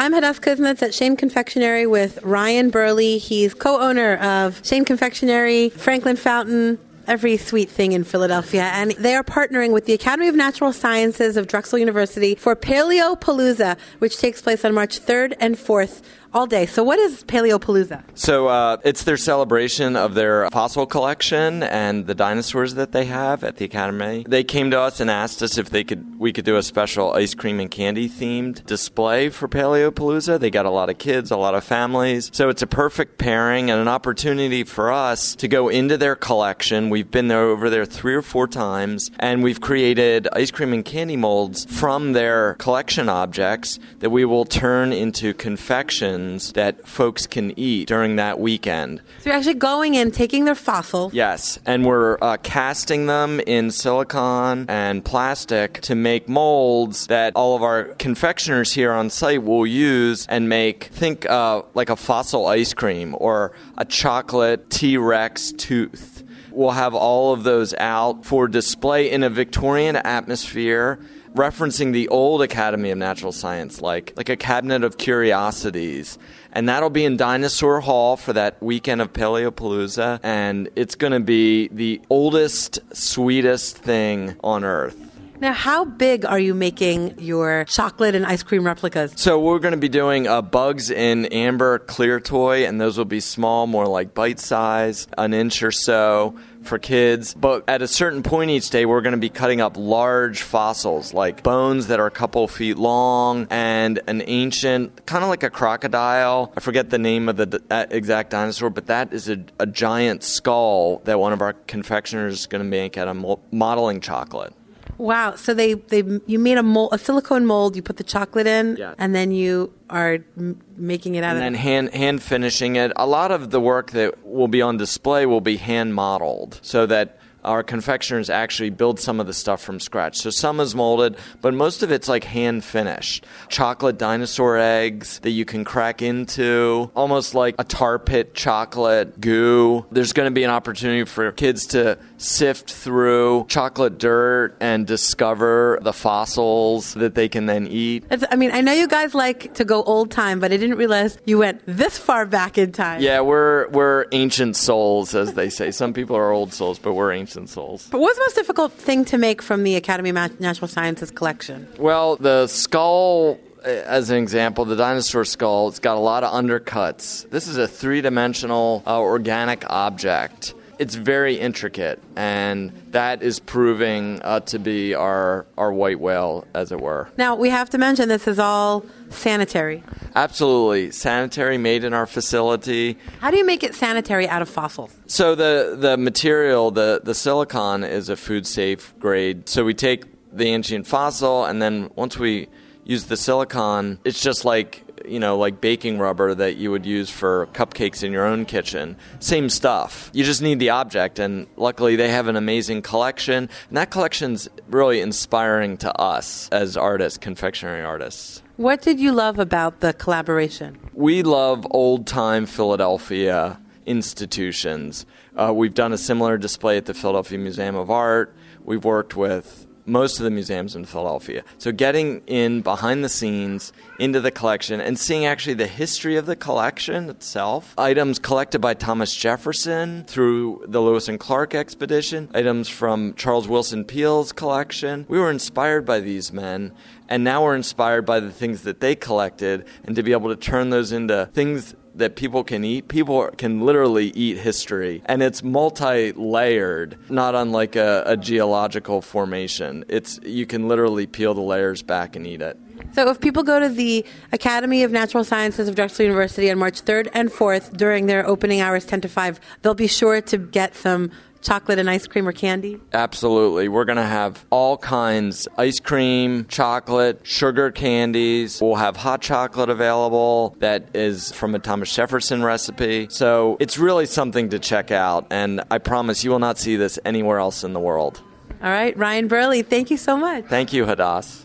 I'm Hadas Kuznits at Shane Confectionery with Ryan Berley. He's co-owner of Shane Confectionery, Franklin Fountain, every sweet thing in Philadelphia. And they are partnering with the Academy of Natural Sciences of Drexel University for Paleo Palooza, which takes place on March 3rd and 4th all day. So, what is Paleopalooza? So, uh, it's their celebration of their fossil collection and the dinosaurs that they have at the Academy. They came to us and asked us if they could we could do a special ice cream and candy themed display for Paleopalooza. They got a lot of kids, a lot of families, so it's a perfect pairing and an opportunity for us to go into their collection. We've been there over there three or four times, and we've created ice cream and candy molds from their collection objects that we will turn into confections that folks can eat during that weekend. So you're actually going in, taking their fossils. Yes, and we're uh, casting them in silicon and plastic to make molds that all of our confectioners here on site will use and make, think uh, like a fossil ice cream or a chocolate T Rex tooth. We'll have all of those out for display in a Victorian atmosphere referencing the old Academy of Natural Science, like like a cabinet of curiosities. And that'll be in Dinosaur Hall for that weekend of Paleopalooza. And it's going to be the oldest, sweetest thing on Earth. Now, how big are you making your chocolate and ice cream replicas? So we're going to be doing uh, bugs in amber clear toy, and those will be small, more like bite size, an inch or so for kids. But at a certain point each day, we're going to be cutting up large fossils, like bones that are a couple feet long and an ancient, kind of like a crocodile. I forget the name of the d- exact dinosaur, but that is a, a giant skull that one of our confectioners is going to make out of mo- modeling chocolate. Wow! So they, they you made a mold, a silicone mold. You put the chocolate in, Yeah. and then you are m- making it out of and of. then hand hand finishing it. A lot of the work that will be on display will be hand modeled, so that our confectioners actually build some of the stuff from scratch. So some is molded, but most of it's like hand finished. Chocolate dinosaur eggs that you can crack into, almost like a tar pit chocolate goo. There's going to be an opportunity for kids to sift through chocolate dirt and discover the fossils that they can then eat. It's- I mean, I know you guys like to go old time, but I didn't realize you went this far back in time. Yeah, we're we're ancient souls, as they say. Some people are old souls, but we're ancient souls. But what's the most difficult thing to make from the Academy of Natural Sciences collection? Well, the skull, uh, as an example, the dinosaur skull, it's got a lot of undercuts. This is a three-dimensional uh, organic object. It's very intricate, and that is proving uh, to be our our white whale, as it were. Now we have to mention this is all sanitary. Absolutely, sanitary, made in our facility. How do you make it sanitary out of fossils? So the the material, the the silicon is a food safe grade. So we take the ancient fossil, and then once we use the silicon, it's just like you know like baking rubber that you would use for cupcakes in your own kitchen. Same stuff. You just need the object, and luckily they have an amazing collection, and that collection's really inspiring to us as artists, confectionery artists. What did you love about the collaboration? We love old time Philadelphia institutions. Uh, we've done a similar display at the Philadelphia Museum of Art. We've worked with most of the museums in Philadelphia. So getting in behind the scenes into the collection and seeing actually the history of the collection itself, items collected by Thomas Jefferson through the Lewis and Clark expedition, items from Charles Willson Peale's collection. We were inspired by these men and now we're inspired by the things that they collected and to be able to turn those into things that people can eat. People can literally eat history, and it's multi-layered, not unlike a, a geological formation. It's you can literally peel the layers back and eat it. So if people go to the Academy of Natural Sciences of Drexel University on March 3rd and 4th during their opening hours 10 to 5, they'll be sure to get some chocolate and ice cream or candy? Absolutely. We're going to have all kinds ice cream, chocolate, sugar candies. We'll have hot chocolate available that is from a Thomas Jefferson recipe. So it's really something to check out. And I promise you will not see this anywhere else in the world. All right, Ryan Berley, thank you so much. Thank you, Hadas.